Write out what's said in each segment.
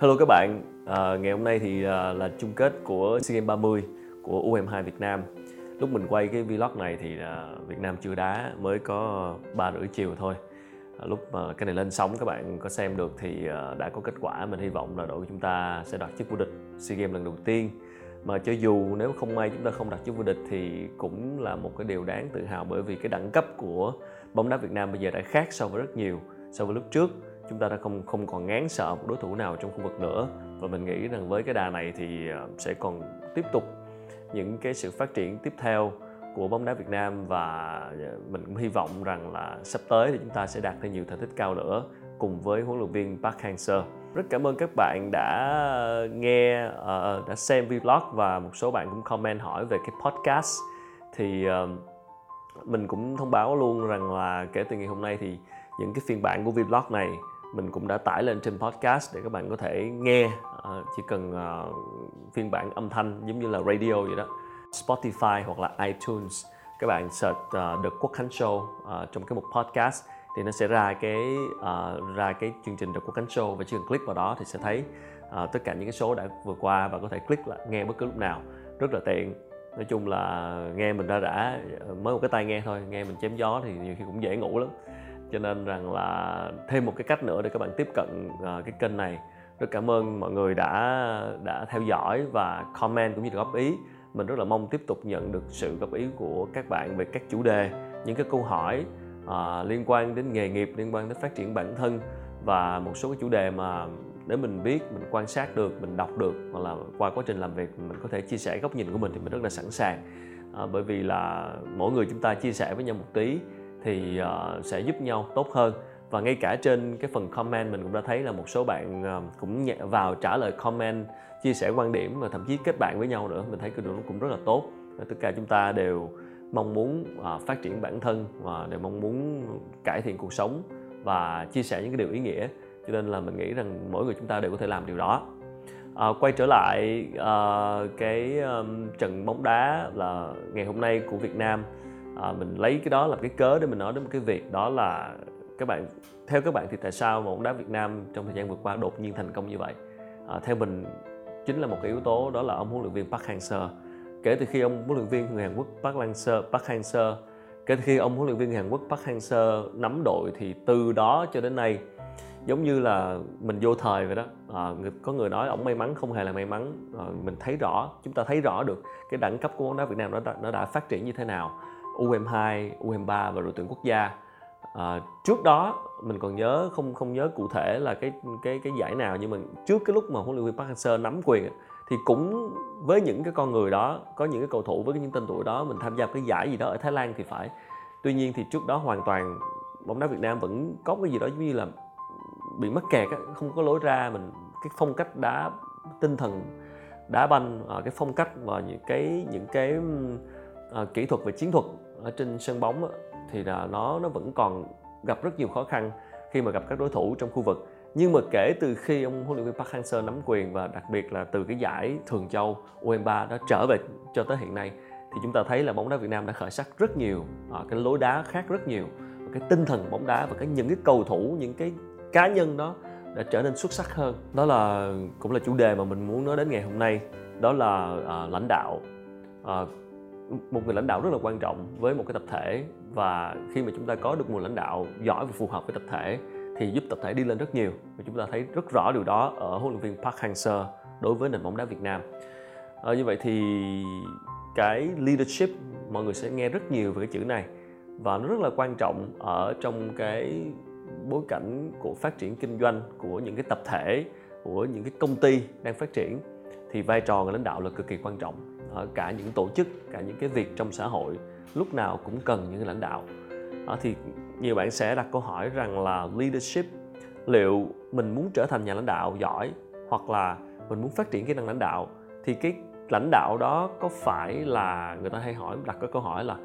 Hello các bạn, à, ngày hôm nay thì à, là chung kết của SEA Games 30 của U22 Việt Nam. Lúc mình quay cái vlog này thì à, Việt Nam chưa đá, mới có ba rưỡi chiều thôi. À, lúc mà cái này lên sóng các bạn có xem được thì à, đã có kết quả. Mình hy vọng là đội của chúng ta sẽ đoạt chức vô địch SEA Games lần đầu tiên. Mà cho dù nếu không may chúng ta không đạt chức vô địch thì cũng là một cái điều đáng tự hào bởi vì cái đẳng cấp của bóng đá Việt Nam bây giờ đã khác so với rất nhiều so với lúc trước chúng ta đã không không còn ngán sợ một đối thủ nào trong khu vực nữa và mình nghĩ rằng với cái đà này thì ờ, sẽ còn tiếp tục những cái sự phát triển tiếp theo của bóng đá Việt Nam và ờ, mình cũng hy vọng rằng là sắp tới thì chúng ta sẽ đạt thêm nhiều thành tích cao nữa cùng với huấn luyện viên Park Hang-seo. Rất cảm ơn các bạn đã nghe, ờ, đã xem vlog và một số bạn cũng comment hỏi về cái podcast. Thì mình cũng thông báo luôn rằng là kể từ ngày hôm nay thì những cái phiên bản của vlog này mình cũng đã tải lên trên podcast để các bạn có thể nghe. Uh, chỉ cần uh, phiên bản âm thanh giống như là radio vậy đó. Spotify hoặc là iTunes. Các bạn search uh, The Quốc Khánh Show uh, trong cái mục podcast thì nó sẽ ra cái uh, ra cái chương trình The Quốc Khánh Show. Và chỉ cần click vào đó thì sẽ thấy uh, tất cả những cái số đã vừa qua và có thể click là nghe bất cứ lúc nào. Rất là tiện. Nói chung là nghe mình ra đã mới một cái tai nghe thôi. Nghe mình chém gió thì nhiều khi cũng dễ ngủ lắm cho nên rằng là thêm một cái cách nữa để các bạn tiếp cận uh, cái kênh này. Rất cảm ơn mọi người đã đã theo dõi và comment cũng như góp ý. Mình rất là mong tiếp tục nhận được sự góp ý của các bạn về các chủ đề những cái câu hỏi uh, liên quan đến nghề nghiệp liên quan đến phát triển bản thân và một số cái chủ đề mà để mình biết mình quan sát được mình đọc được hoặc là qua quá trình làm việc mình có thể chia sẻ góc nhìn của mình thì mình rất là sẵn sàng. À, bởi vì là mỗi người chúng ta chia sẻ với nhau một tí thì uh, sẽ giúp nhau tốt hơn. Và ngay cả trên cái phần comment mình cũng đã thấy là một số bạn uh, cũng vào trả lời comment chia sẻ quan điểm và thậm chí kết bạn với nhau nữa. Mình thấy cái điều nó cũng rất là tốt. Và tất cả chúng ta đều mong muốn uh, phát triển bản thân và đều mong muốn cải thiện cuộc sống và chia sẻ những cái điều ý nghĩa. Cho nên là mình nghĩ rằng mỗi người chúng ta đều có thể làm điều đó. À, quay trở lại à, cái um, trận bóng đá là ngày hôm nay của Việt Nam à, mình lấy cái đó làm cái cớ để mình nói đến một cái việc đó là các bạn theo các bạn thì tại sao mà bóng đá Việt Nam trong thời gian vừa qua đột nhiên thành công như vậy? À, theo mình chính là một cái yếu tố đó là ông huấn luyện viên Park Hang-seo. Kể từ khi ông huấn luyện viên người Hàn Quốc Park Hang-seo Park Hang-seo kể từ khi ông huấn luyện viên người Hàn Quốc Park Hang-seo nắm đội thì từ đó cho đến nay giống như là mình vô thời vậy đó à, có người nói ông may mắn không hề là may mắn à, mình thấy rõ chúng ta thấy rõ được cái đẳng cấp của bóng đá Việt Nam nó đã, nó đã phát triển như thế nào. U22, U23 và đội tuyển quốc gia. À, trước đó mình còn nhớ không không nhớ cụ thể là cái cái cái giải nào nhưng mà trước cái lúc mà huấn luyện viên Park Hang-seo nắm quyền thì cũng với những cái con người đó có những cái cầu thủ với những tên tuổi đó mình tham gia cái giải gì đó ở Thái Lan thì phải tuy nhiên thì trước đó hoàn toàn bóng đá Việt Nam vẫn có cái gì đó giống như là bị mắc kẹt không có lối ra mình cái phong cách đá tinh thần đá banh à, cái phong cách và những cái những cái à, kỹ thuật về chiến thuật ở trên sân bóng thì là nó nó vẫn còn gặp rất nhiều khó khăn khi mà gặp các đối thủ trong khu vực. Nhưng mà kể từ khi ông huấn luyện viên Park Hang-seo nắm quyền và đặc biệt là từ cái giải Thường Châu U23 đó trở về cho tới hiện nay thì chúng ta thấy là bóng đá Việt Nam đã khởi sắc rất nhiều à, cái lối đá khác rất nhiều cái tinh thần bóng đá và cái những cái cầu thủ những cái cá nhân đó đã trở nên xuất sắc hơn. Đó là cũng là chủ đề mà mình muốn nói đến ngày hôm nay đó là à, lãnh đạo à, một người lãnh đạo rất là quan trọng với một cái tập thể và khi mà chúng ta có được nguồn lãnh đạo giỏi và phù hợp với tập thể thì giúp tập thể đi lên rất nhiều. Và chúng ta thấy rất rõ điều đó ở huấn luyện viên Park Hang-seo đối với nền bóng đá Việt Nam. À, như vậy thì cái leadership mọi người sẽ nghe rất nhiều về cái chữ này. Và nó rất là quan trọng ở trong cái bối cảnh của phát triển kinh doanh của những cái tập thể của những cái công ty đang phát triển. Thì vai trò người lãnh đạo là cực kỳ quan trọng ở cả những tổ chức, cả những cái việc trong xã hội, lúc nào cũng cần những lãnh đạo. Ờ, thì nhiều bạn sẽ đặt câu hỏi rằng là leadership, liệu mình muốn trở thành nhà lãnh đạo giỏi hoặc là mình muốn phát triển kỹ năng lãnh đạo, thì cái lãnh đạo đó có phải là, người ta hay hỏi, đặt cái câu hỏi là,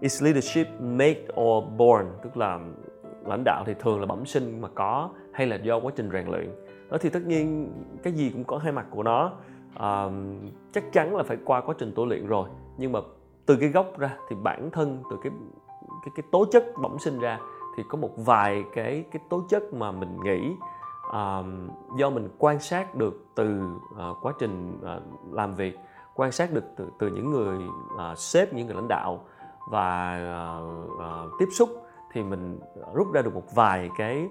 is leadership made or born? Tức là lãnh đạo thì thường là bẩm sinh mà có hay là do quá trình rèn luyện. Đó thì tất nhiên cái gì cũng có hai mặt của nó uh, chắc chắn là phải qua quá trình tu luyện rồi. Nhưng mà từ cái gốc ra thì bản thân từ cái cái cái tố chất bẩm sinh ra thì có một vài cái cái tố chất mà mình nghĩ uh, do mình quan sát được từ uh, quá trình uh, làm việc quan sát được từ, từ những người uh, sếp những người lãnh đạo và uh, uh, tiếp xúc thì mình rút ra được một vài cái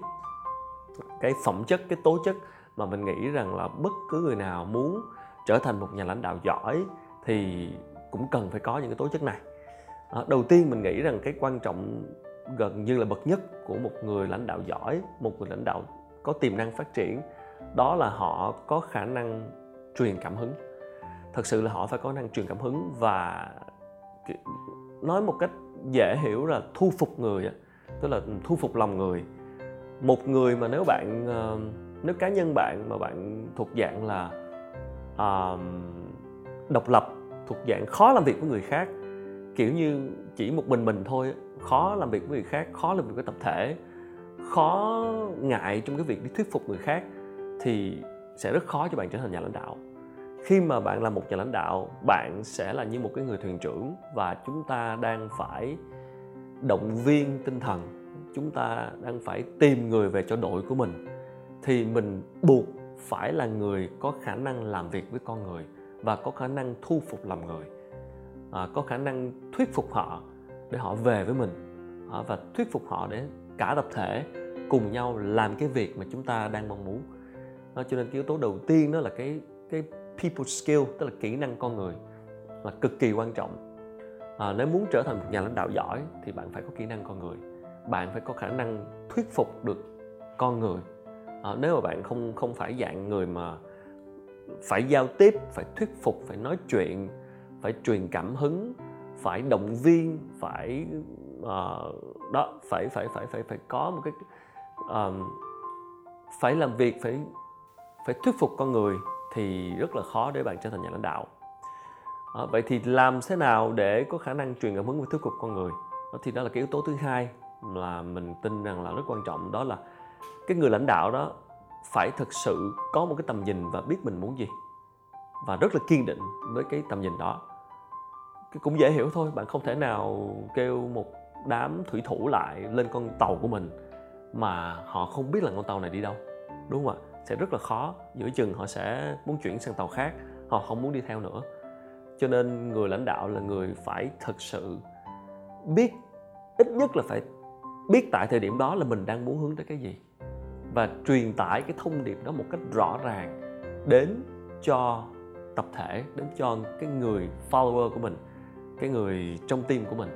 cái phẩm chất cái tố chất mà mình nghĩ rằng là bất cứ người nào muốn trở thành một nhà lãnh đạo giỏi thì cũng cần phải có những cái tố chất này. À, đầu tiên mình nghĩ rằng cái quan trọng gần như là bậc nhất của một người lãnh đạo giỏi một người lãnh đạo có tiềm năng phát triển đó là họ có khả năng truyền cảm hứng. Thật sự là họ phải có năng truyền cảm hứng và nói một cách dễ hiểu là thu phục người tức là thu phục lòng người. Một người mà nếu bạn ờ, nếu cá nhân bạn mà bạn thuộc dạng là uh, độc lập thuộc dạng khó làm việc với người khác. Kiểu như chỉ một mình mình thôi khó làm việc với người khác khó làm việc với tập thể khó ngại trong cái việc đi thuyết phục người khác thì sẽ rất khó cho bạn trở thành nhà lãnh đạo. Khi mà bạn là một nhà lãnh đạo bạn sẽ là như một cái người thuyền trưởng và chúng ta đang phải động viên tinh thần chúng ta đang phải tìm người về cho đội của mình. Thì mình buộc phải là người có khả năng làm việc với con người và có khả năng thu phục lòng người. À, có khả năng thuyết phục họ để họ về với mình. À, và thuyết phục họ để cả tập thể cùng nhau làm cái việc mà chúng ta đang mong muốn. À, cho nên cái yếu tố đầu tiên đó là cái cái people skill tức là kỹ năng con người là cực kỳ quan trọng. À, nếu muốn trở thành một nhà lãnh đạo giỏi thì bạn phải có kỹ năng con người. Bạn phải có khả năng thuyết phục được con người à, nếu mà bạn không không phải dạng người mà phải giao tiếp phải thuyết phục phải nói chuyện phải truyền cảm hứng phải động viên phải uh, đó phải phải phải phải phải có một cái uh, phải làm việc phải phải thuyết phục con người thì rất là khó để bạn trở thành nhà lãnh đạo. À, vậy thì làm thế nào để có khả năng truyền cảm hứng và thuyết phục con người? Đó thì đó là cái yếu tố thứ hai là mình tin rằng là rất quan trọng đó là cái người lãnh đạo đó phải thực sự có một cái tầm nhìn và biết mình muốn gì. Và rất là kiên định với cái tầm nhìn đó. Cũng dễ hiểu thôi, bạn không thể nào kêu một đám thủy thủ lại lên con tàu của mình mà họ không biết là con tàu này đi đâu, đúng không ạ? Sẽ rất là khó, giữa chừng họ sẽ muốn chuyển sang tàu khác, họ không muốn đi theo nữa. Cho nên người lãnh đạo là người phải thực sự biết, ít nhất là phải biết tại thời điểm đó là mình đang muốn hướng tới cái gì và truyền tải cái thông điệp đó một cách rõ ràng đến cho tập thể, đến cho cái người follower của mình, cái người trong team của mình.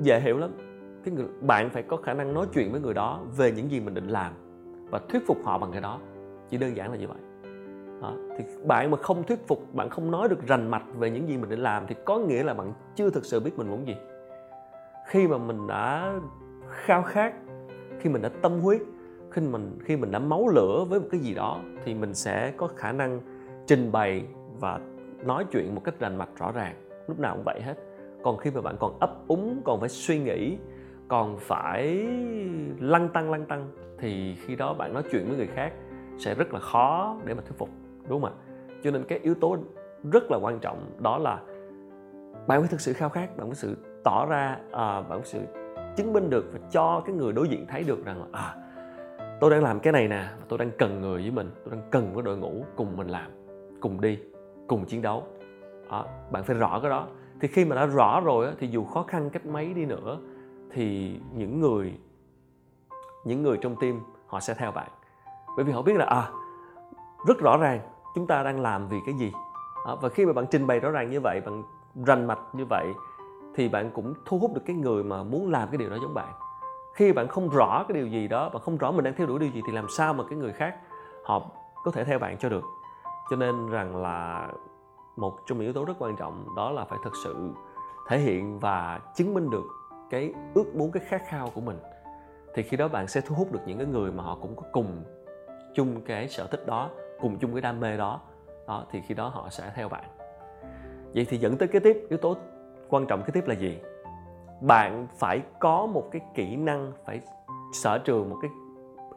Dễ hiểu lắm. Cái người, bạn phải có khả năng nói chuyện với người đó về những gì mình định làm và thuyết phục họ bằng cái đó. Chỉ đơn giản là như vậy. Đó. thì bạn mà không thuyết phục, bạn không nói được rành mạch về những gì mình định làm thì có nghĩa là bạn chưa thực sự biết mình muốn gì. Khi mà mình đã khao khát, khi mình đã tâm huyết khi mình khi mình đã máu lửa với một cái gì đó thì mình sẽ có khả năng trình bày và nói chuyện một cách rành mạch rõ ràng. Lúc nào cũng vậy hết. Còn khi mà bạn còn ấp úng còn phải suy nghĩ còn phải lăng tăng lăng tăng thì khi đó bạn nói chuyện với người khác sẽ rất là khó để mà thuyết phục đúng không ạ? Cho nên cái yếu tố rất là quan trọng đó là bạn phải thực sự khao khát bạn phải sự tỏ ra à, bạn phải sự chứng minh được và cho cái người đối diện thấy được rằng là à tôi đang làm cái này nè tôi đang cần người với mình tôi đang cần với đội ngũ cùng mình làm cùng đi cùng chiến đấu. Đó, bạn phải rõ cái đó. Thì khi mà đã rõ rồi thì dù khó khăn cách mấy đi nữa thì những người những người trong team họ sẽ theo bạn. Bởi vì họ biết là à rất rõ ràng chúng ta đang làm vì cái gì. À, và khi mà bạn trình bày rõ ràng như vậy bạn rành mạch như vậy thì bạn cũng thu hút được cái người mà muốn làm cái điều đó giống bạn khi bạn không rõ cái điều gì đó, bạn không rõ mình đang theo đuổi điều gì thì làm sao mà cái người khác họ có thể theo bạn cho được? Cho nên rằng là một trong những yếu tố rất quan trọng đó là phải thực sự thể hiện và chứng minh được cái ước muốn, cái khát khao của mình. Thì khi đó bạn sẽ thu hút được những cái người mà họ cũng có cùng chung cái sở thích đó, cùng chung cái đam mê đó. Đó, thì khi đó họ sẽ theo bạn. Vậy thì dẫn tới cái tiếp, yếu tố quan trọng, cái tiếp là gì? Bạn phải có một cái kỹ năng phải sở trường một cái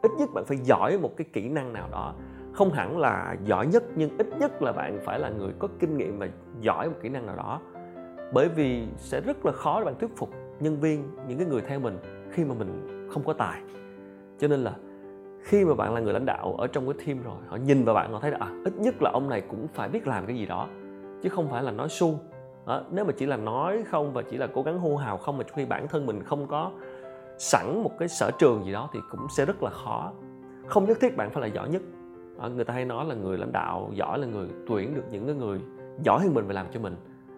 ít nhất bạn phải giỏi một cái kỹ năng nào đó. Không hẳn là giỏi nhất nhưng ít nhất là bạn phải là người có kinh nghiệm và giỏi một kỹ năng nào đó. Bởi vì sẽ rất là khó để bạn thuyết phục nhân viên những cái người theo mình khi mà mình không có tài. Cho nên là khi mà bạn là người lãnh đạo ở trong cái team rồi họ nhìn vào bạn họ thấy là à, ít nhất là ông này cũng phải biết làm cái gì đó chứ không phải là nói suông đó, nếu mà chỉ là nói không và chỉ là cố gắng hô hào không mà khi bản thân mình không có sẵn một cái sở trường gì đó thì cũng sẽ rất là khó. Không nhất thiết bạn phải là giỏi nhất. Đó, người ta hay nói là người lãnh đạo giỏi là người tuyển được những cái người giỏi hơn mình về làm cho mình.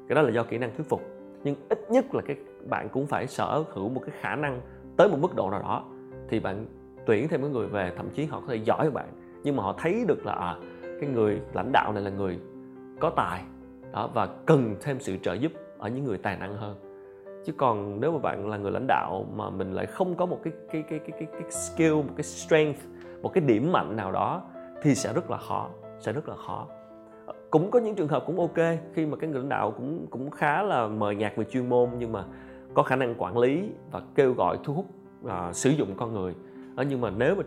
Cái đó là do kỹ năng thuyết phục. Nhưng ít nhất là cái bạn cũng phải sở hữu một cái khả năng tới một mức độ nào đó thì bạn tuyển thêm cái người về thậm chí họ có thể giỏi hơn bạn. Nhưng mà họ thấy được là à, cái người lãnh đạo này là người có tài đó và cần thêm sự trợ giúp ở những người tài năng hơn. Chứ còn nếu mà bạn là người lãnh đạo mà mình lại không có một cái cái cái cái cái, cái skill một cái strength một cái điểm mạnh nào đó thì sẽ rất là khó sẽ rất là khó. Cũng có những trường hợp cũng ok khi mà cái người lãnh đạo cũng cũng khá là mờ nhạt về chuyên môn nhưng mà có khả năng quản lý và kêu gọi thu hút uh, sử dụng con người. Đó, nhưng mà nếu mà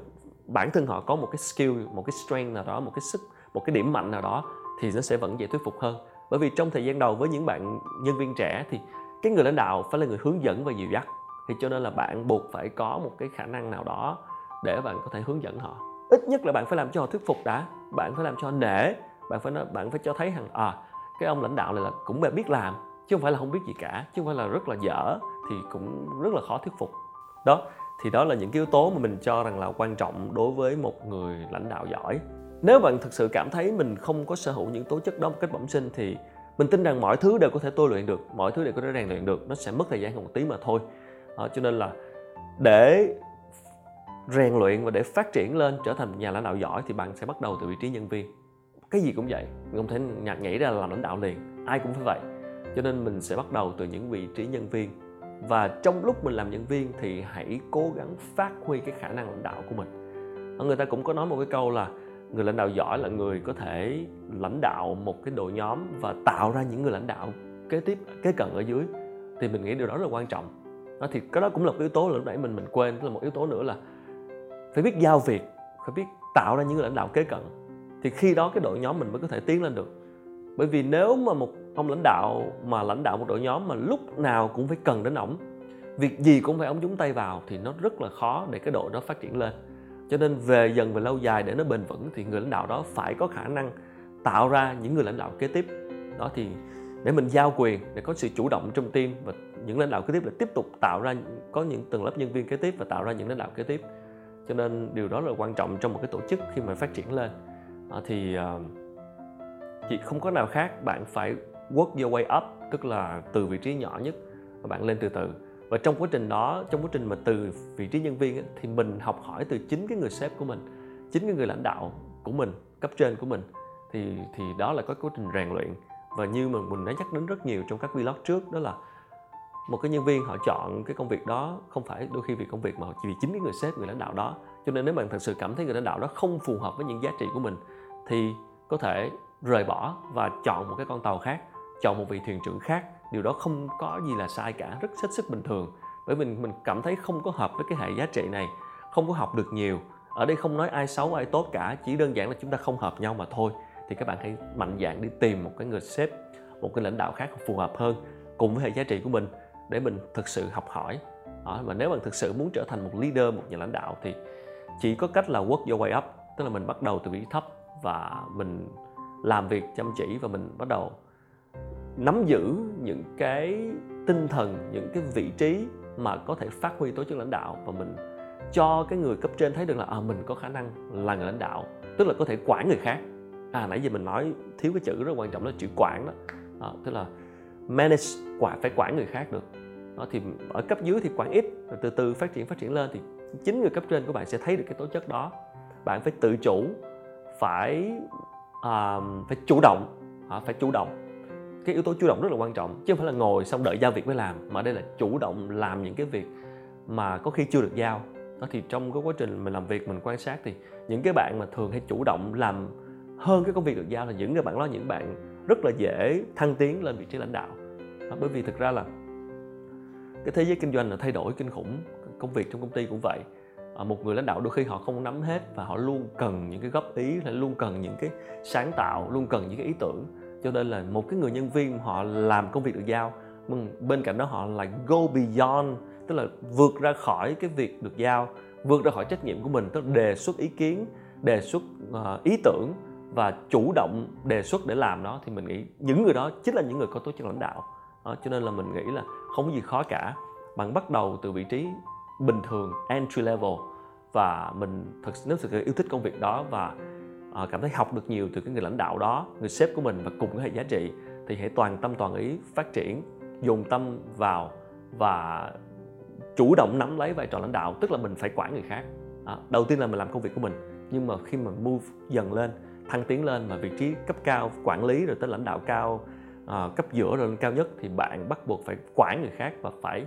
bản thân họ có một cái skill một cái strength nào đó một cái sức một cái điểm mạnh nào đó thì nó sẽ vẫn dễ thuyết phục hơn bởi vì trong thời gian đầu với những bạn nhân viên trẻ thì cái người lãnh đạo phải là người hướng dẫn và dìu dắt. Thì cho nên là bạn buộc phải có một cái khả năng nào đó để bạn có thể hướng dẫn họ. Ít nhất là bạn phải làm cho họ thuyết phục đã. Bạn phải làm cho họ nể. Bạn phải nói, bạn phải cho thấy rằng à cái ông lãnh đạo này là cũng biết làm chứ không phải là không biết gì cả chứ không phải là rất là dở thì cũng rất là khó thuyết phục. Đó thì đó là những cái yếu tố mà mình cho rằng là quan trọng đối với một người lãnh đạo giỏi nếu bạn thực sự cảm thấy mình không có sở hữu những tố chất đó một cách bẩm sinh thì mình tin rằng mọi thứ đều có thể tôi luyện được mọi thứ đều có thể rèn luyện được nó sẽ mất thời gian một tí mà thôi. À, cho nên là để rèn luyện và để phát triển lên trở thành nhà lãnh đạo giỏi thì bạn sẽ bắt đầu từ vị trí nhân viên. Cái gì cũng vậy mình không thể nhặt nhảy ra làm lãnh đạo liền ai cũng phải vậy. Cho nên mình sẽ bắt đầu từ những vị trí nhân viên. Và trong lúc mình làm nhân viên thì hãy cố gắng phát huy cái khả năng lãnh đạo của mình. Người ta cũng có nói một cái câu là người lãnh đạo giỏi là người có thể lãnh đạo một cái đội nhóm và tạo ra những người lãnh đạo kế tiếp, kế cận ở dưới. Thì mình nghĩ điều đó rất là quan trọng. Đó, thì cái đó cũng là một yếu tố là lúc nãy mình mình quên là một yếu tố nữa là phải biết giao việc, phải biết tạo ra những người lãnh đạo kế cận. Thì khi đó cái đội nhóm mình mới có thể tiến lên được. Bởi vì nếu mà một ông lãnh đạo mà lãnh đạo một đội nhóm mà lúc nào cũng phải cần đến ổng, việc gì cũng phải ổng nhúng tay vào thì nó rất là khó để cái đội đó phát triển lên cho nên về dần về lâu dài để nó bền vững thì người lãnh đạo đó phải có khả năng tạo ra những người lãnh đạo kế tiếp. Đó thì để mình giao quyền để có sự chủ động trong team và những lãnh đạo kế tiếp là tiếp tục tạo ra có những tầng lớp nhân viên kế tiếp và tạo ra những lãnh đạo kế tiếp. Cho nên điều đó là quan trọng trong một cái tổ chức khi mà phát triển lên. À, thì ờ, uh, chỉ không có nào khác bạn phải work your way up tức là từ vị trí nhỏ nhất và bạn lên từ từ và trong quá trình đó trong quá trình mà từ vị trí nhân viên ấy, thì mình học hỏi từ chính cái người sếp của mình chính cái người lãnh đạo của mình cấp trên của mình. Thì thì đó là có quá trình rèn luyện. Và như mà mình đã nhắc đến rất nhiều trong các vlog trước đó là một cái nhân viên họ chọn cái công việc đó không phải đôi khi vì công việc mà chỉ vì chính cái người sếp người lãnh đạo đó. Cho nên nếu bạn thật sự cảm thấy người lãnh đạo đó không phù hợp với những giá trị của mình thì có thể rời bỏ và chọn một cái con tàu khác chọn một vị thuyền trưởng khác điều đó không có gì là sai cả rất hết sức bình thường. Bởi mình mình cảm thấy không có hợp với cái hệ giá trị này không có học được nhiều. Ở đây không nói ai xấu ai tốt cả chỉ đơn giản là chúng ta không hợp nhau mà thôi. Thì các bạn hãy mạnh dạn đi tìm một cái người sếp một cái lãnh đạo khác phù hợp hơn cùng với hệ giá trị của mình để mình thực sự học hỏi. Đó, và nếu bạn thực sự muốn trở thành một leader một nhà lãnh đạo thì chỉ có cách là work your way up tức là mình bắt đầu từ vị thấp và mình làm việc chăm chỉ và mình bắt đầu nắm giữ những cái tinh thần những cái vị trí mà có thể phát huy tố chất lãnh đạo và mình cho cái người cấp trên thấy được là à, mình có khả năng là người lãnh đạo tức là có thể quản người khác. À nãy giờ mình nói thiếu cái chữ rất quan trọng là chữ quản đó. À, tức là manage quản phải quản người khác được. Đó thì ở cấp dưới thì quản ít rồi từ từ phát triển phát triển lên thì chính người cấp trên của bạn sẽ thấy được cái tố chất đó. Bạn phải tự chủ phải uh, phải chủ động. À, phải chủ động cái yếu tố chủ động rất là quan trọng chứ không phải là ngồi xong đợi giao việc mới làm mà đây là chủ động làm những cái việc mà có khi chưa được giao. Đó thì trong cái quá trình mình làm việc mình quan sát thì những cái bạn mà thường hay chủ động làm hơn cái công việc được giao là những cái bạn đó những bạn rất là dễ thăng tiến lên vị trí lãnh đạo. Đó, bởi vì thực ra là cái thế giới kinh doanh là thay đổi kinh khủng công việc trong công ty cũng vậy. À, một người lãnh đạo đôi khi họ không nắm hết và họ luôn cần những cái góp ý là luôn cần những cái sáng tạo luôn cần những cái ý tưởng cho nên là một cái người nhân viên họ làm công việc được giao bên cạnh đó họ là go beyond tức là vượt ra khỏi cái việc được giao vượt ra khỏi trách nhiệm của mình tức là đề xuất ý kiến đề xuất uh, ý tưởng và chủ động đề xuất để làm nó thì mình nghĩ những người đó chính là những người có tố chất lãnh đạo. Đó, cho nên là mình nghĩ là không có gì khó cả. Bạn bắt đầu từ vị trí bình thường entry level và mình thật nếu thực sự yêu thích công việc đó và Ờ, cảm thấy học được nhiều từ cái người lãnh đạo đó người sếp của mình và cùng cái hệ giá trị. Thì hãy toàn tâm toàn ý phát triển dùng tâm vào và chủ động nắm lấy vai trò lãnh đạo tức là mình phải quản người khác. À, đầu tiên là mình làm công việc của mình. Nhưng mà khi mà move dần lên thăng tiến lên mà vị trí cấp cao quản lý rồi tới lãnh đạo cao à, cấp giữa rồi lên cao nhất thì bạn bắt buộc phải quản người khác và phải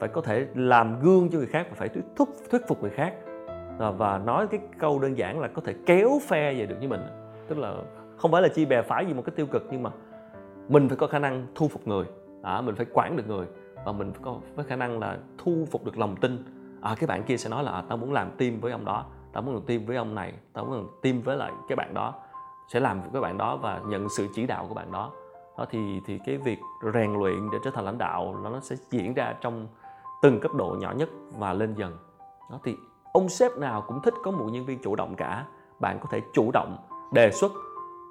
phải có thể làm gương cho người khác và phải thuyết thúc thuyết phục người khác. Ờ, và nói cái câu đơn giản là có thể kéo phe về được với mình. Tức là không phải là chi bè phái gì một cái tiêu cực nhưng mà mình phải có khả năng thu phục người. À, mình phải quản được người. Và mình phải có với khả năng là thu phục được lòng tin. À, cái bạn kia sẽ nói là à, tao muốn làm team với ông đó. Tao muốn làm team với ông này. Tao muốn làm team với lại cái bạn đó. Sẽ làm với bạn đó và nhận sự chỉ đạo của bạn đó. Đó thì thì cái việc rèn luyện để trở thành lãnh đạo nó sẽ diễn ra trong từng cấp độ nhỏ nhất và lên dần. Đó thì ông sếp nào cũng thích có một nhân viên chủ động cả. Bạn có thể chủ động đề xuất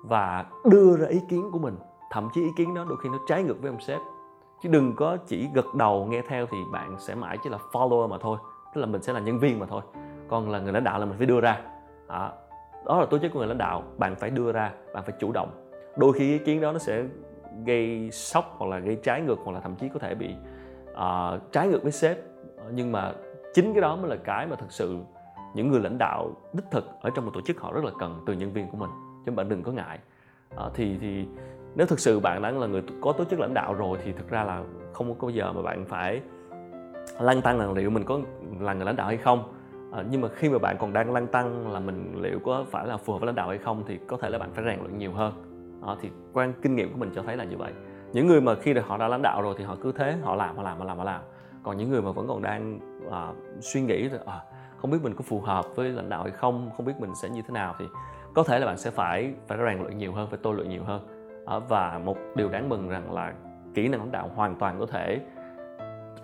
và đưa ra ý kiến của mình. Thậm chí ý kiến đó đôi khi nó trái ngược với ông sếp. Chứ đừng có chỉ gật đầu nghe theo thì bạn sẽ mãi chỉ là follower mà thôi. Tức là mình sẽ là nhân viên mà thôi. Còn là người lãnh đạo là mình phải đưa ra. Đó, đó là tố chất của người lãnh đạo. Bạn phải đưa ra bạn phải chủ động. Đôi khi ý kiến đó nó sẽ gây sốc hoặc là gây trái ngược hoặc là thậm chí có thể bị uh, trái ngược với sếp. Ờ, nhưng mà chính cái đó mới là cái mà thực sự những người lãnh đạo đích thực ở trong một tổ chức họ rất là cần từ nhân viên của mình chứ bạn đừng có ngại. À, thì thì nếu thực sự bạn đã là người có tổ chức lãnh đạo rồi thì thực ra là không có bao giờ mà bạn phải lăn tăng là liệu mình có là người lãnh đạo hay không. À, nhưng mà khi mà bạn còn đang lăn tăng là mình liệu có phải là phù hợp với lãnh đạo hay không thì có thể là bạn phải rèn luyện nhiều hơn. À, thì quan kinh nghiệm của mình cho thấy là như vậy. Những người mà khi họ đã lãnh đạo rồi thì họ cứ thế họ làm họ làm họ làm họ làm. Còn những người mà vẫn còn đang à, suy nghĩ là à, không biết mình có phù hợp với lãnh đạo hay không không biết mình sẽ như thế nào thì có thể là bạn sẽ phải phải rèn luyện nhiều hơn phải tôi luyện nhiều hơn. À, và một điều đáng mừng rằng là kỹ năng lãnh đạo hoàn toàn có thể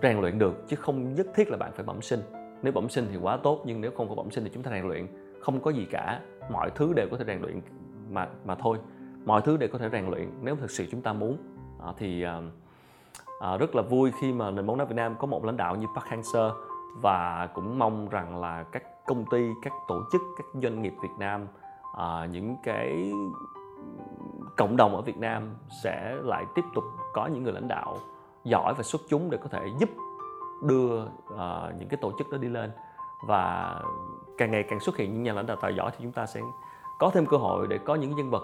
rèn luyện được chứ không nhất thiết là bạn phải bẩm sinh. Nếu bẩm sinh thì quá tốt nhưng nếu không có bẩm sinh thì chúng ta rèn luyện không có gì cả. Mọi thứ đều có thể rèn luyện mà mà thôi. Mọi thứ đều có thể rèn luyện nếu thực sự chúng ta muốn. À, thì à, à, rất là vui khi mà nền bóng đá Việt Nam có một lãnh đạo như Park Hang-seo và cũng mong rằng là các công ty, các tổ chức, các doanh nghiệp Việt Nam, à, những cái cộng đồng ở Việt Nam sẽ lại tiếp tục có những người lãnh đạo giỏi và xuất chúng để có thể giúp đưa uh, những cái tổ chức đó đi lên. Và càng ngày càng xuất hiện những nhà lãnh đạo tài giỏi thì chúng ta sẽ có thêm cơ hội để có những nhân vật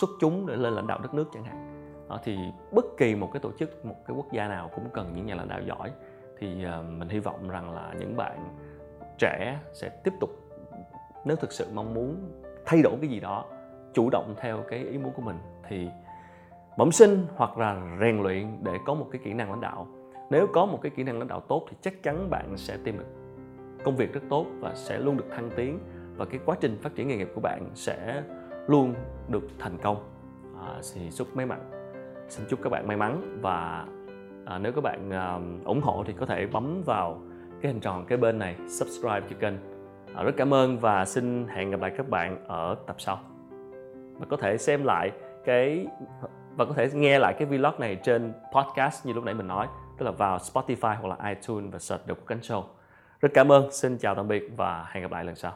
xuất chúng để lên lãnh đạo đất nước chẳng hạn. Uh, thì bất kỳ một cái tổ chức một cái quốc gia nào cũng cần những nhà lãnh đạo giỏi thì ờ, mình hy vọng rằng là những bạn trẻ sẽ tiếp tục nếu thực sự mong muốn thay đổi cái gì đó chủ động theo cái ý muốn của mình thì bẩm sinh hoặc là rèn luyện để có một cái kỹ năng lãnh đạo. Nếu có một cái kỹ năng lãnh đạo tốt thì chắc chắn bạn sẽ tìm được công việc rất tốt và sẽ luôn được thăng tiến và cái quá trình phát triển nghề nghiệp của bạn sẽ luôn được thành công. À, thì chúc may mắn. Xin chúc các bạn may mắn và à, nếu các bạn à, ủng hộ thì có thể bấm vào cái hình tròn cái bên này subscribe cho kênh. À, rất cảm ơn và xin hẹn gặp lại các bạn ở tập sau. Và có thể xem lại cái và có thể nghe lại cái vlog này trên podcast như lúc nãy mình nói tức là vào Spotify hoặc là iTunes và search được Quốc Cánh Show. Rất cảm ơn xin chào tạm biệt và hẹn gặp lại lần sau.